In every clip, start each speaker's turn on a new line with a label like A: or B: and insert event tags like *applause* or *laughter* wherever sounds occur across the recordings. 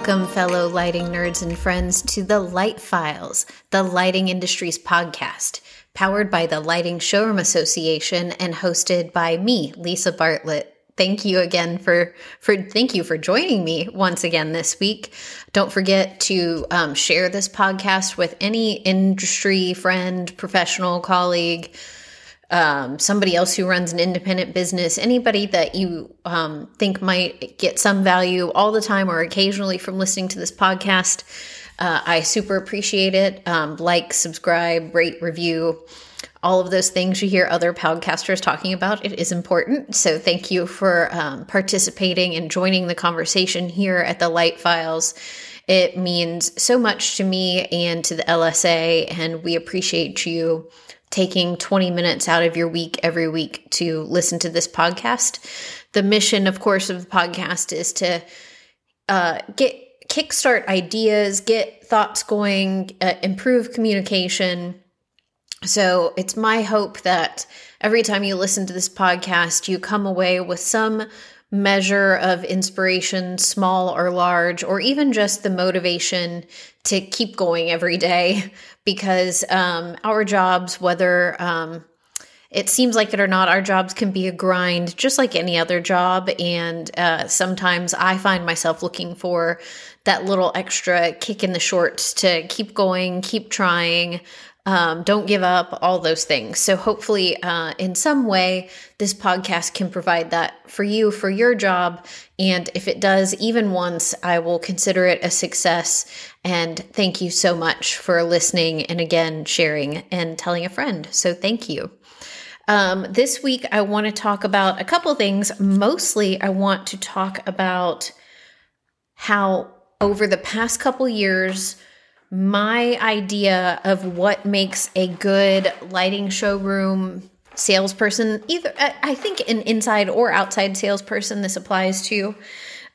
A: Welcome, fellow lighting nerds and friends, to the Light Files, the lighting industry's podcast, powered by the Lighting Showroom Association and hosted by me, Lisa Bartlett. Thank you again for for thank you for joining me once again this week. Don't forget to um, share this podcast with any industry friend, professional colleague, um, somebody else who runs an independent business, anybody that you um, think might get some value all the time or occasionally from listening to this podcast. Uh, I super appreciate it. Um, like, subscribe, rate, review, all of those things you hear other podcasters talking about. It is important. So, thank you for um, participating and joining the conversation here at the Light Files. It means so much to me and to the LSA, and we appreciate you taking 20 minutes out of your week every week to listen to this podcast. The mission, of course, of the podcast is to uh, get kickstart ideas, get thoughts going, uh, improve communication. So it's my hope that every time you listen to this podcast, you come away with some measure of inspiration, small or large, or even just the motivation to keep going every day *laughs* because um, our jobs, whether um, it seems like it or not, our jobs can be a grind just like any other job. And uh, sometimes I find myself looking for that little extra kick in the shorts to keep going, keep trying. Um, don't give up, all those things. So, hopefully, uh, in some way, this podcast can provide that for you, for your job. And if it does, even once, I will consider it a success. And thank you so much for listening and again, sharing and telling a friend. So, thank you. Um, this week, I want to talk about a couple things. Mostly, I want to talk about how over the past couple years, my idea of what makes a good lighting showroom salesperson, either I think an inside or outside salesperson, this applies to.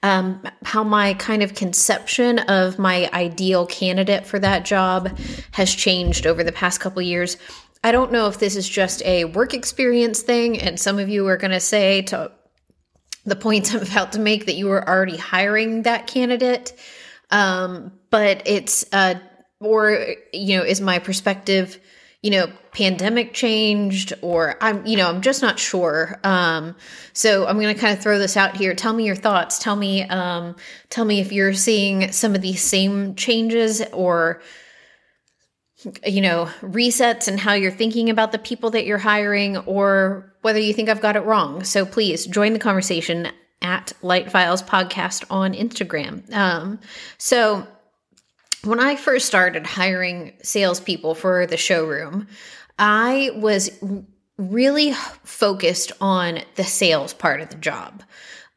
A: Um, how my kind of conception of my ideal candidate for that job has changed over the past couple years. I don't know if this is just a work experience thing, and some of you are going to say to the points *laughs* I'm about to make that you were already hiring that candidate. Um, but it's uh, or you know, is my perspective, you know, pandemic changed, or I'm, you know, I'm just not sure. Um, so I'm going to kind of throw this out here. Tell me your thoughts. Tell me, um, tell me if you're seeing some of these same changes or you know, resets and how you're thinking about the people that you're hiring or whether you think I've got it wrong. So please join the conversation at Light Files Podcast on Instagram. Um, so when I first started hiring salespeople for the showroom, I was really focused on the sales part of the job.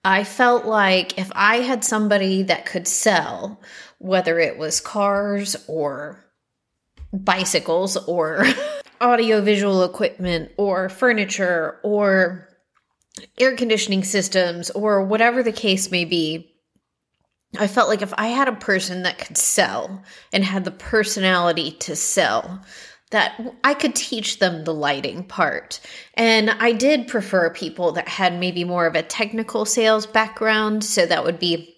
A: I felt like if I had somebody that could sell, whether it was cars or bicycles or *laughs* audiovisual equipment or furniture or air conditioning systems or whatever the case may be, I felt like if I had a person that could sell and had the personality to sell, that I could teach them the lighting part. And I did prefer people that had maybe more of a technical sales background. So that would be,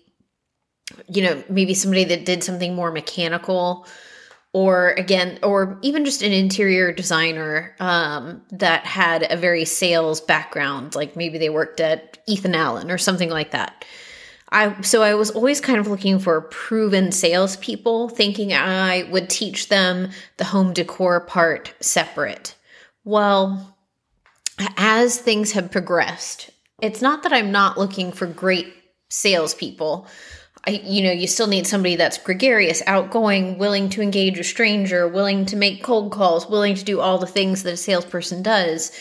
A: you know, maybe somebody that did something more mechanical or again or even just an interior designer um, that had a very sales background like maybe they worked at ethan allen or something like that. I so i was always kind of looking for proven salespeople thinking i would teach them the home decor part separate. Well as things have progressed it's not that i'm not looking for great salespeople I, you know, you still need somebody that's gregarious, outgoing, willing to engage a stranger, willing to make cold calls, willing to do all the things that a salesperson does.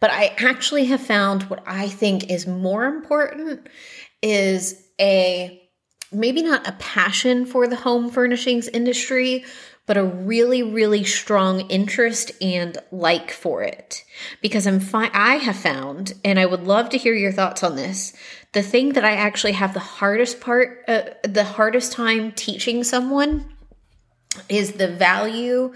A: But I actually have found what I think is more important is a maybe not a passion for the home furnishings industry, but a really, really strong interest and like for it. Because I'm fi- I have found, and I would love to hear your thoughts on this, the thing that I actually have the hardest part, uh, the hardest time teaching someone is the value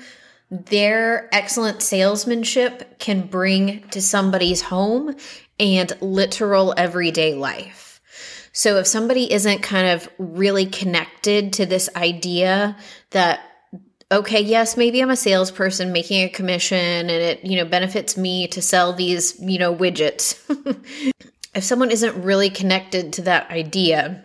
A: their excellent salesmanship can bring to somebody's home and literal everyday life. So if somebody isn't kind of really connected to this idea that okay, yes, maybe I'm a salesperson making a commission and it, you know, benefits me to sell these, you know, widgets. *laughs* if someone isn't really connected to that idea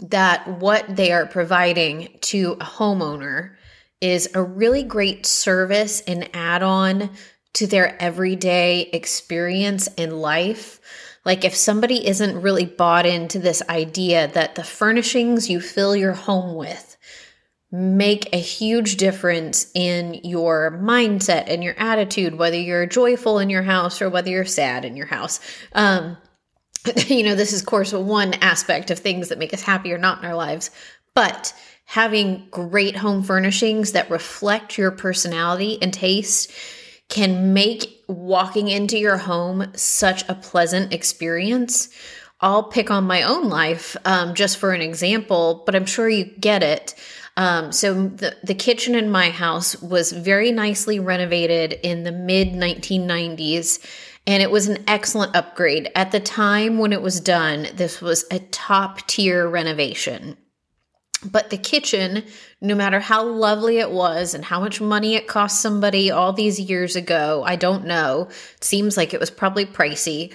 A: that what they are providing to a homeowner is a really great service and add on to their everyday experience in life. Like, if somebody isn't really bought into this idea that the furnishings you fill your home with make a huge difference in your mindset and your attitude, whether you're joyful in your house or whether you're sad in your house. Um, *laughs* you know, this is, of course, one aspect of things that make us happy or not in our lives. But having great home furnishings that reflect your personality and taste can make walking into your home such a pleasant experience. I'll pick on my own life um, just for an example, but I'm sure you get it. Um, so the, the kitchen in my house was very nicely renovated in the mid 1990s and it was an excellent upgrade. At the time when it was done, this was a top tier renovation. But the kitchen, no matter how lovely it was and how much money it cost somebody all these years ago, I don't know. Seems like it was probably pricey.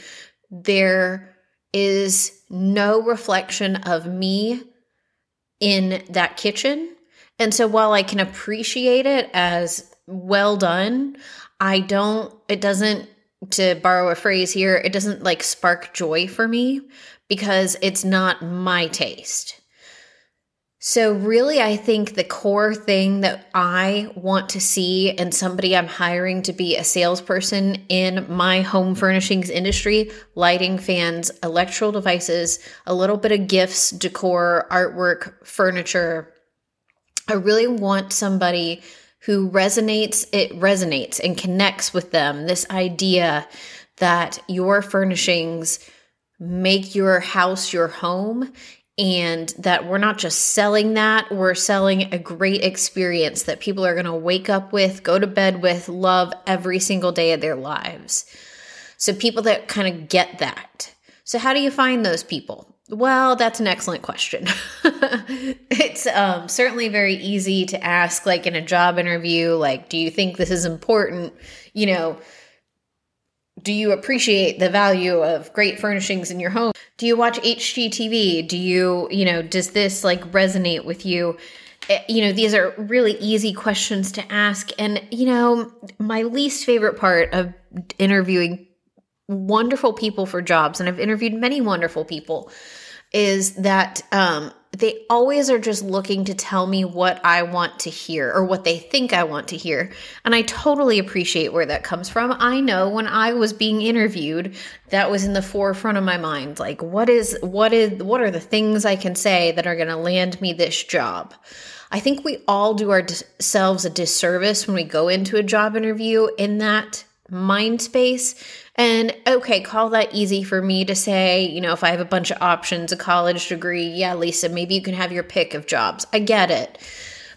A: There is no reflection of me in that kitchen. And so while I can appreciate it as well done, I don't, it doesn't, to borrow a phrase here, it doesn't like spark joy for me because it's not my taste. So, really, I think the core thing that I want to see in somebody I'm hiring to be a salesperson in my home furnishings industry lighting, fans, electrical devices, a little bit of gifts, decor, artwork, furniture. I really want somebody who resonates, it resonates and connects with them. This idea that your furnishings make your house your home and that we're not just selling that, we're selling a great experience that people are going to wake up with, go to bed with, love every single day of their lives. So, people that kind of get that. So, how do you find those people? Well, that's an excellent question. *laughs* it's um, certainly very easy to ask, like in a job interview, like, do you think this is important? You know, do you appreciate the value of great furnishings in your home? Do you watch HGTV? Do you, you know, does this like resonate with you? Eh, you know, these are really easy questions to ask. And, you know, my least favorite part of interviewing wonderful people for jobs, and I've interviewed many wonderful people, is that um, they always are just looking to tell me what I want to hear or what they think I want to hear. And I totally appreciate where that comes from. I know when I was being interviewed, that was in the forefront of my mind. Like what is what is what are the things I can say that are going to land me this job? I think we all do ourselves a disservice when we go into a job interview in that mind space and okay, call that easy for me to say, you know, if I have a bunch of options, a college degree, yeah, Lisa, maybe you can have your pick of jobs. I get it.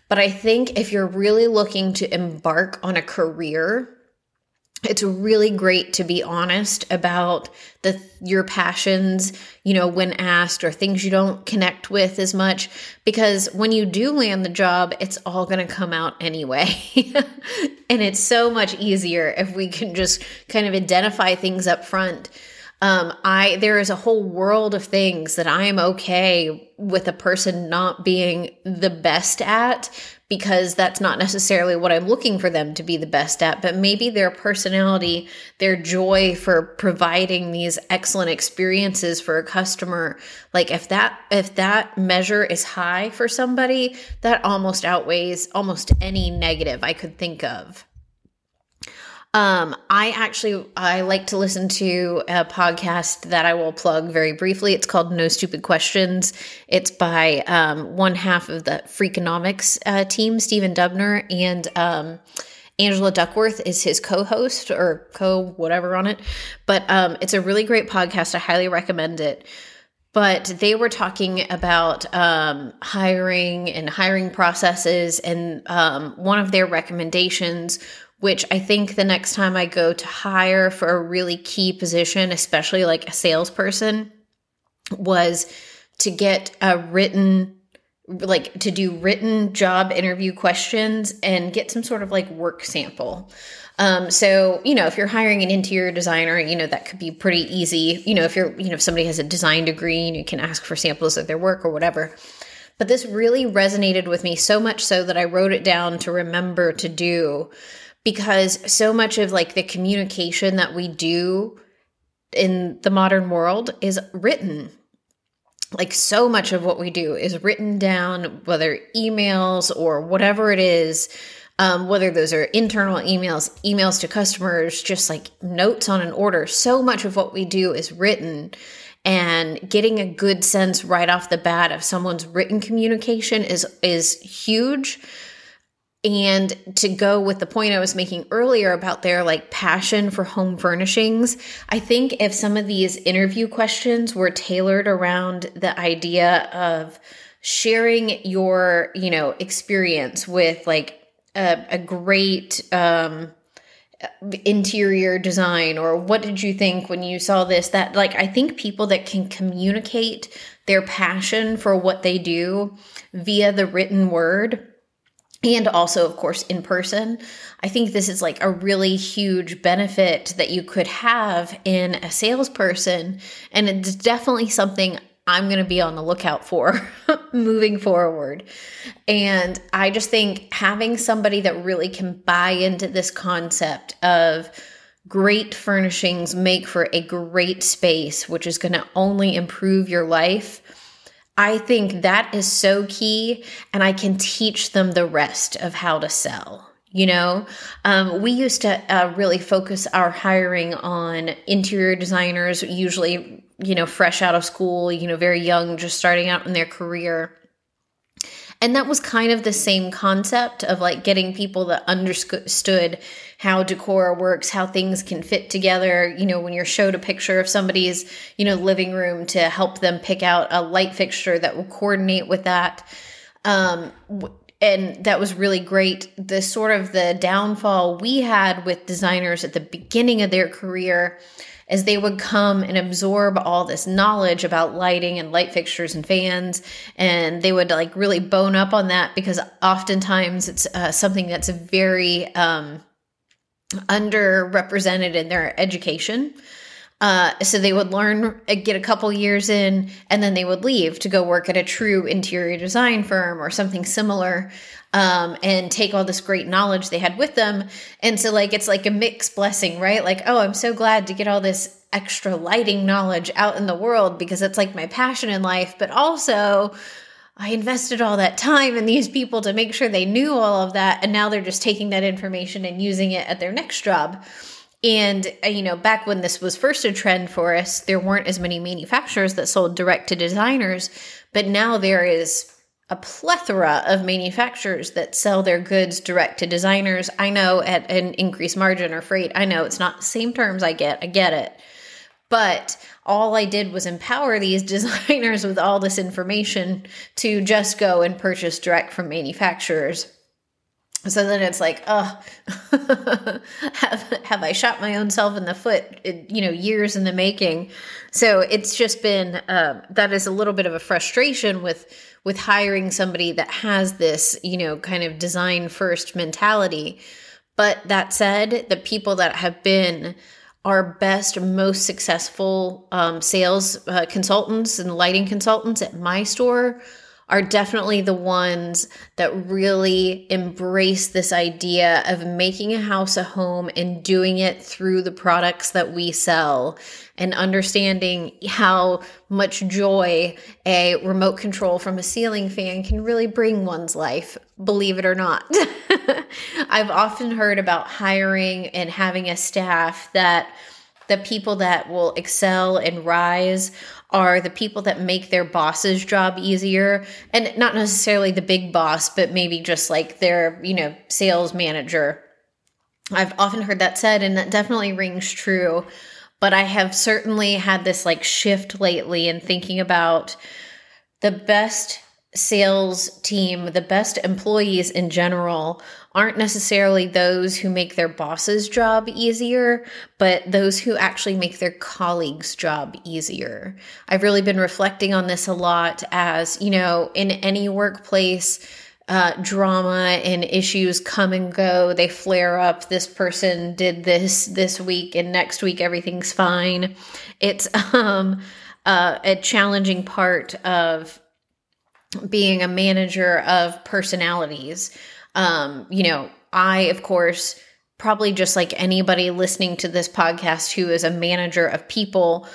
A: But I think if you're really looking to embark on a career it's really great to be honest about the your passions you know when asked or things you don't connect with as much because when you do land the job it's all going to come out anyway. *laughs* And it's so much easier if we can just kind of identify things up front. Um, I there is a whole world of things that I am okay with a person not being the best at because that's not necessarily what I'm looking for them to be the best at, but maybe their personality, their joy for providing these excellent experiences for a customer, like if that if that measure is high for somebody, that almost outweighs almost any negative I could think of. Um, I actually I like to listen to a podcast that I will plug very briefly. It's called No Stupid Questions. It's by um, one half of the Freakonomics uh, team, Stephen Dubner, and um, Angela Duckworth is his co-host or co whatever on it. But um, it's a really great podcast. I highly recommend it but they were talking about um, hiring and hiring processes and um, one of their recommendations which I think the next time I go to hire for a really key position, especially like a salesperson, was to get a written like to do written job interview questions and get some sort of like work sample. Um, so, you know, if you're hiring an interior designer, you know, that could be pretty easy. You know, if you're, you know, if somebody has a design degree and you can ask for samples of their work or whatever. But this really resonated with me so much so that I wrote it down to remember to do because so much of like the communication that we do in the modern world is written. Like so much of what we do is written down whether emails or whatever it is um, whether those are internal emails emails to customers just like notes on an order. So much of what we do is written and getting a good sense right off the bat of someone's written communication is is huge and to go with the point I was making earlier about their like passion for home furnishings, I think if some of these interview questions were tailored around the idea of sharing your, you know, experience with like a, a great um, interior design or what did you think when you saw this that like i think people that can communicate their passion for what they do via the written word and also of course in person. I think this is like a really huge benefit that you could have in a salesperson and it's definitely something i'm going to be on the lookout for *laughs* moving forward. And i just think having somebody that really can buy into this concept of great furnishings make for a great space which is going to only improve your life I think that is so key, and I can teach them the rest of how to sell. You know, um, we used to uh, really focus our hiring on interior designers, usually, you know, fresh out of school, you know, very young, just starting out in their career. And that was kind of the same concept of like getting people that understood how decor works, how things can fit together. You know, when you're showed a picture of somebody's, you know, living room to help them pick out a light fixture that will coordinate with that. Um, and that was really great. The sort of the downfall we had with designers at the beginning of their career as they would come and absorb all this knowledge about lighting and light fixtures and fans and they would like really bone up on that because oftentimes it's uh, something that's very um, underrepresented in their education. Uh, so they would learn, uh, get a couple years in, and then they would leave to go work at a true interior design firm or something similar, um, and take all this great knowledge they had with them. And so, like, it's like a mixed blessing, right? Like, oh, I'm so glad to get all this extra lighting knowledge out in the world because it's like my passion in life, but also I invested all that time in these people to make sure they knew all of that. And now they're just taking that information and using it at their next job. And, uh, you know, back when this was first a trend for us, there weren't as many manufacturers that sold direct to designers. But now there is a plethora of manufacturers that sell their goods direct to designers. I know at an increased margin or freight. I know it's not the same terms I get. I get it. But all I did was empower these *laughs* designers with all this information to just go and purchase direct from manufacturers. So then it's like, oh, *laughs* have, have I shot my own self in the foot? You know, years in the making. So it's just been uh, that is a little bit of a frustration with with hiring somebody that has this, you know, kind of design first mentality. But that said, the people that have been our best, most successful um, sales uh, consultants and lighting consultants at my store are definitely the ones that really embrace this idea of making a house a home and doing it through the products that we sell and understanding how much joy a remote control from a ceiling fan can really bring one's life, believe it or not. *laughs* I've often heard about hiring and having a staff that the people that will excel and rise are the people that make their boss's job easier. And not necessarily the big boss but maybe just like their you know sales manager. I've often heard that said and that definitely rings true. But i have certainly had this like shift lately in thinking about the best sales team, the best employees in general, aren't necessarily those who make their boss's job easier, but those who actually make their colleagues' job easier. I've really been reflecting on this a lot as, you know, in any workplace, uh, drama and issues come and go. They flare up. This person did this this week, and next week everything's fine. It's *laughs* um, uh, a challenging part of being a manager of personalities. Um, you know, I, of course, probably just like anybody listening to this podcast who is a manager of people,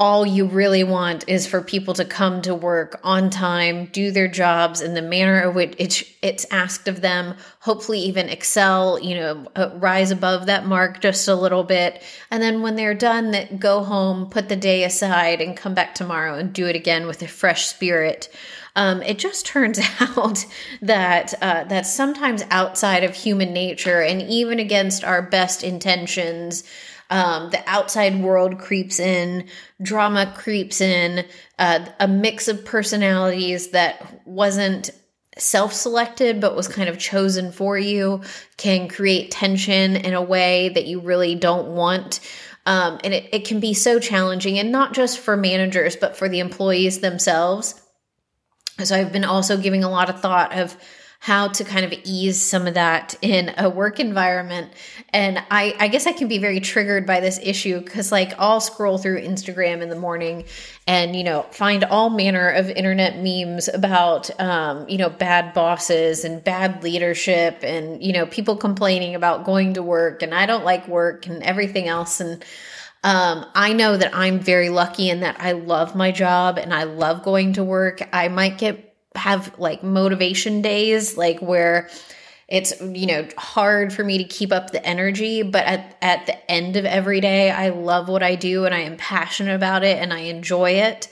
A: all you really want is for people to come to work on time, do their jobs in the manner of which it's, it's asked of them, hopefully even excel, you know, uh, rise above that mark just a little bit. And then when they're done, that go home, put the day aside and come back tomorrow and do it again with a fresh spirit. Um, it just turns *laughs* out that uh, that sometimes outside of human nature and even against our best intentions, um, the outside world creeps in, drama creeps in, uh, a mix of personalities that wasn't self selected but was kind of chosen for you can create tension in a way that you really don't want. Um, and it, it can be so challenging, and not just for managers, but for the employees themselves. So I've been also giving a lot of thought of how to kind of ease some of that in a work environment. And I, I guess I can be very triggered by this issue because, like, I'll scroll through Instagram in the morning and, you know, find all manner of internet memes about, um, you know, bad bosses and bad leadership and, you know, people complaining about going to work and I don't like work and everything else. And, um, I know that I'm very lucky in that I love my job and I love going to work. I might get have like motivation days, like where it's you know hard for me to keep up the energy but at, at the end of every day i love what i do and i am passionate about it and i enjoy it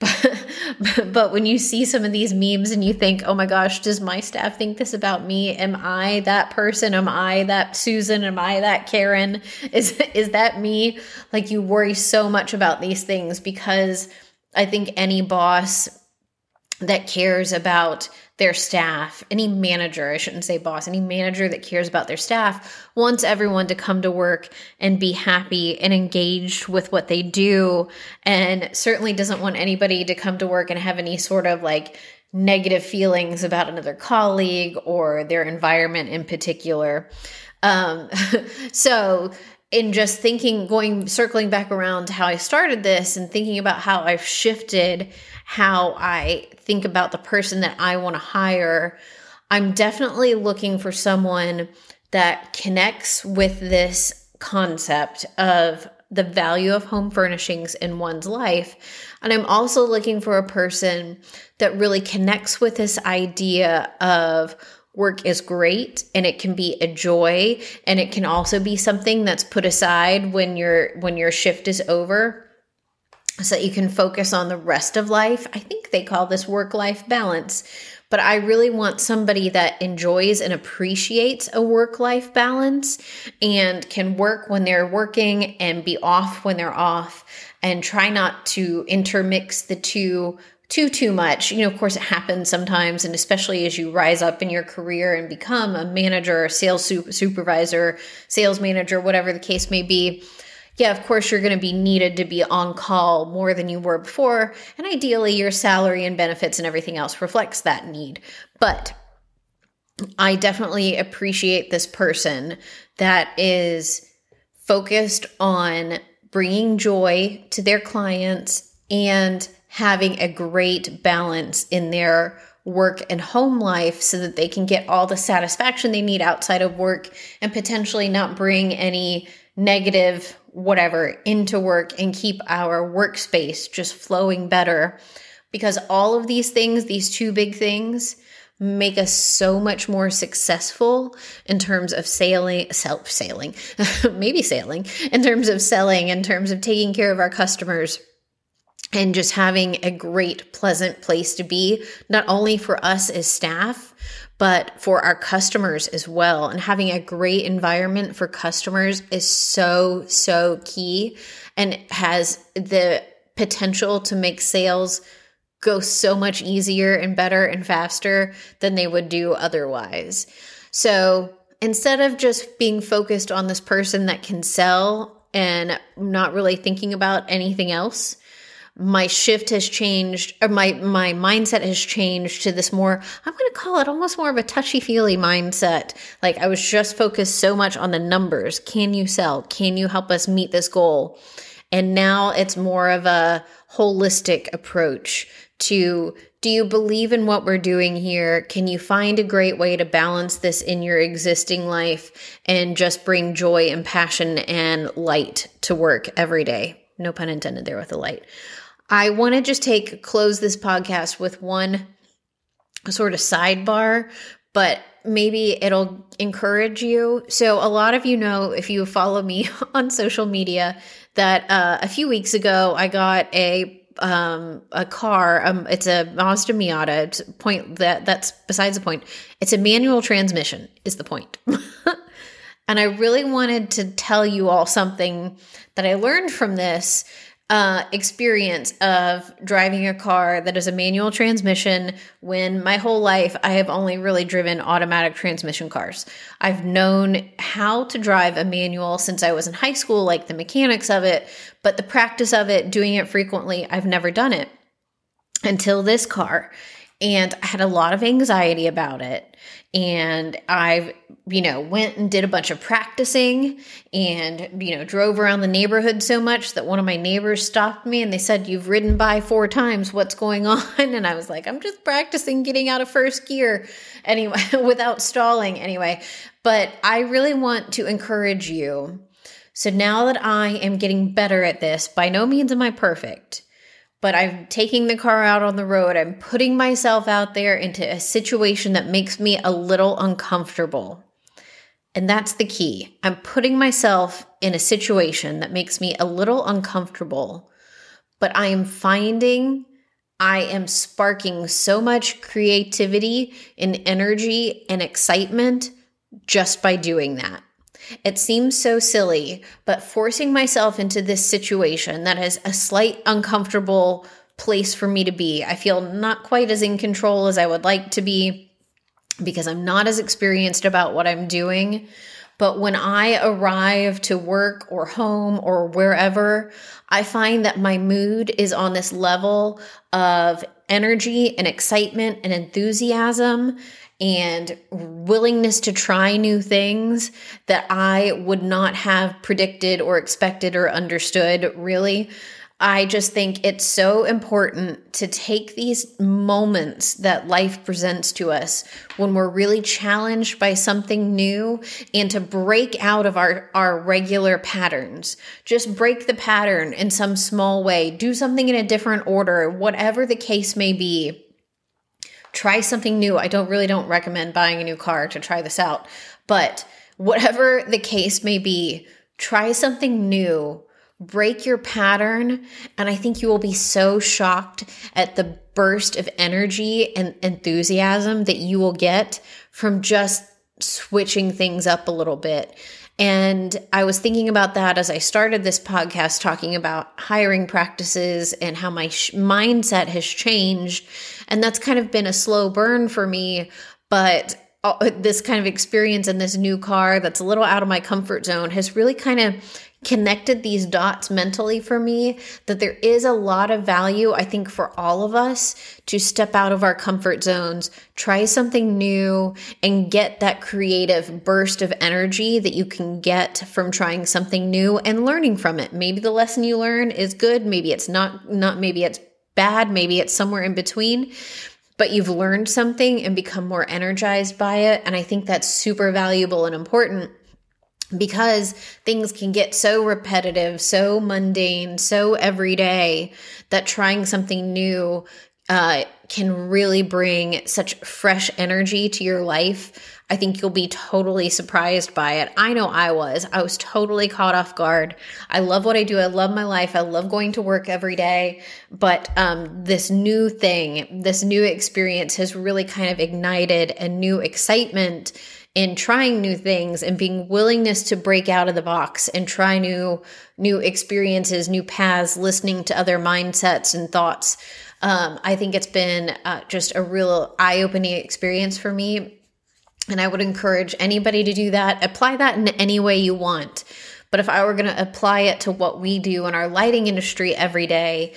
A: but, *laughs* but when you see some of these memes and you think, oh my gosh, does my staff think this about me? Am I that person? Am I that Susan? Am I that Karen? Is, is that me? Like you worry so much about these things because I think any boss that cares about their staff, any manager, I shouldn't say boss, any manager that cares about their staff wants everyone to come to work and be happy and engaged with what they do. And certainly doesn't want anybody to come to work and have any sort of like negative feelings about another colleague or their environment in particular. Um, *laughs* so, in just thinking, going, circling back around how I started this and thinking about how I've shifted how I think about the person that I want to hire, I'm definitely looking for someone that connects with this concept of the value of home furnishings in one's life. And I'm also looking for a person that really connects with this idea of work is great and it can be a joy and it can also be something that's put aside when your when your shift is over so that you can focus on the rest of life. I think they call this work life balance. But I really want somebody that enjoys and appreciates a work life balance and can work when they're working and be off when they're off and try not to intermix the two too too much. You know, of course it happens sometimes and especially as you rise up in your career and become a manager, sales supervisor, sales manager, whatever the case may be yeah, of course, you're going to be needed to be on call more than you were before. And ideally, your salary and benefits and everything else reflects that need. But I definitely appreciate this person that is focused on bringing joy to their clients and having a great balance in their work and home life so that they can get all the satisfaction they need outside of work and potentially not bring any negative whatever into work and keep our workspace just flowing better. Because all of these things these two big things make us so much more successful in terms of sailing self sailing *laughs* maybe sailing in terms of selling in terms of taking care of our customers and just having a great pleasant place to be not only for us as staff but for our customers as well. And having a great environment for customers is so, so key and has the potential to make sales go so much easier and better and faster than they would do otherwise. So instead of just being focused on this person that can sell and not really thinking about anything else, my shift has changed or my my mindset has changed to this more i'm going to call it almost more of a touchy feely mindset like i was just focused so much on the numbers can you sell can you help us meet this goal and now it's more of a holistic approach to do you believe in what we're doing here? Can you find a great way to balance this in your existing life and just bring joy and passion and light to work every day? No pun intended there with the light. I want to just take close this podcast with one sort of sidebar, but maybe it'll encourage you. So, a lot of you know if you follow me *laughs* on social media that uh, a few weeks ago I got a um, a car. Um, it's a Mazda Miata. It's point that that's besides the point. It's a manual transmission. Is the point. *laughs* and I really wanted to tell you all something that I learned from this uh, experience of driving a car that is a manual transmission when my whole life I have only really driven automatic transmission cars. I've known how to drive a manual since I was in high school, like the mechanics of it, but the practice of it, doing it frequently, I've never done it until this car. And I had a lot of anxiety about it and I've, you know, went and did a bunch of practicing and, you know, drove around the neighborhood so much that one of my neighbors stopped me and they said, You've ridden by four times. What's going on? *laughs* And I was like, I'm just practicing getting out of first gear anyway, *laughs* without stalling anyway. But I really want to encourage you. So now that I am getting better at this, by no means am I perfect but I'm taking the car out on the road. I'm putting myself out there into a situation that makes me a little uncomfortable. And that's the key. I'm putting myself in a situation that makes me a little uncomfortable, but I am finding I am sparking so much creativity and energy and excitement just by doing that. It seems so silly, but forcing myself into this situation that is a slight uncomfortable place for me to be. I feel not quite as in control as I would like to be because I'm not as experienced about what I'm doing. But when I arrive to work or home or wherever, I find that my mood is on this level of energy and excitement and enthusiasm and willingness to try new things that I would not have predicted or expected or understood, really. I just think it's so important to take these moments that life presents to us when we're really challenged by something new and to break out of our, our regular patterns. Just break the pattern in some small way, do something in a different order, whatever the case may be try something new. I don't really don't recommend buying a new car to try this out, but whatever the case may be, try something new. Break your pattern, and I think you will be so shocked at the burst of energy and enthusiasm that you will get from just switching things up a little bit. And I was thinking about that as I started this podcast, talking about hiring practices and how my sh- mindset has changed. And that's kind of been a slow burn for me. But uh, this kind of experience in this new car that's a little out of my comfort zone has really kind of connected these dots mentally for me that there is a lot of value, I think, for all of us to step out of our comfort zones, try something new, and get that creative burst of energy that you can get from trying something new and learning from it. Maybe the lesson you learn is good, maybe it's not, not maybe it's bad, maybe it's somewhere in between but you've learned something and become more energized by it. And I think that's super valuable and important because things can get so repetitive, so mundane, so everyday that trying something new uh, can really bring such fresh energy to your life. I think you'll be totally surprised by it. I know I was. I was totally caught off guard. I love what I do. I love my life. I love going to work every day. But um, this new thing, this new experience has really kind of ignited a new excitement in trying new things and being willingness to break out of the box and try new new experiences, new paths, listening to other mindsets and thoughts. Um, I think it's been uh, just a real eye opening experience for me. And I would encourage anybody to do that. Apply that in any way you want. But if I were going to apply it to what we do in our lighting industry every day,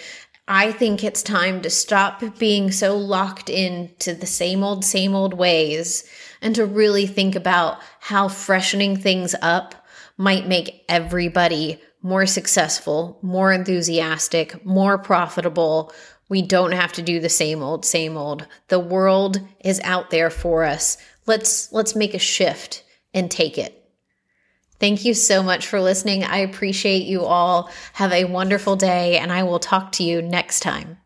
A: I think it's time to stop being so locked into the same old, same old ways and to really think about how freshening things up might make everybody more successful, more enthusiastic, more profitable. We don't have to do the same old, same old. The world is out there for us. Let's let's make a shift and take it. Thank you so much for listening. I appreciate you all. Have a wonderful day, and I will talk to you next time.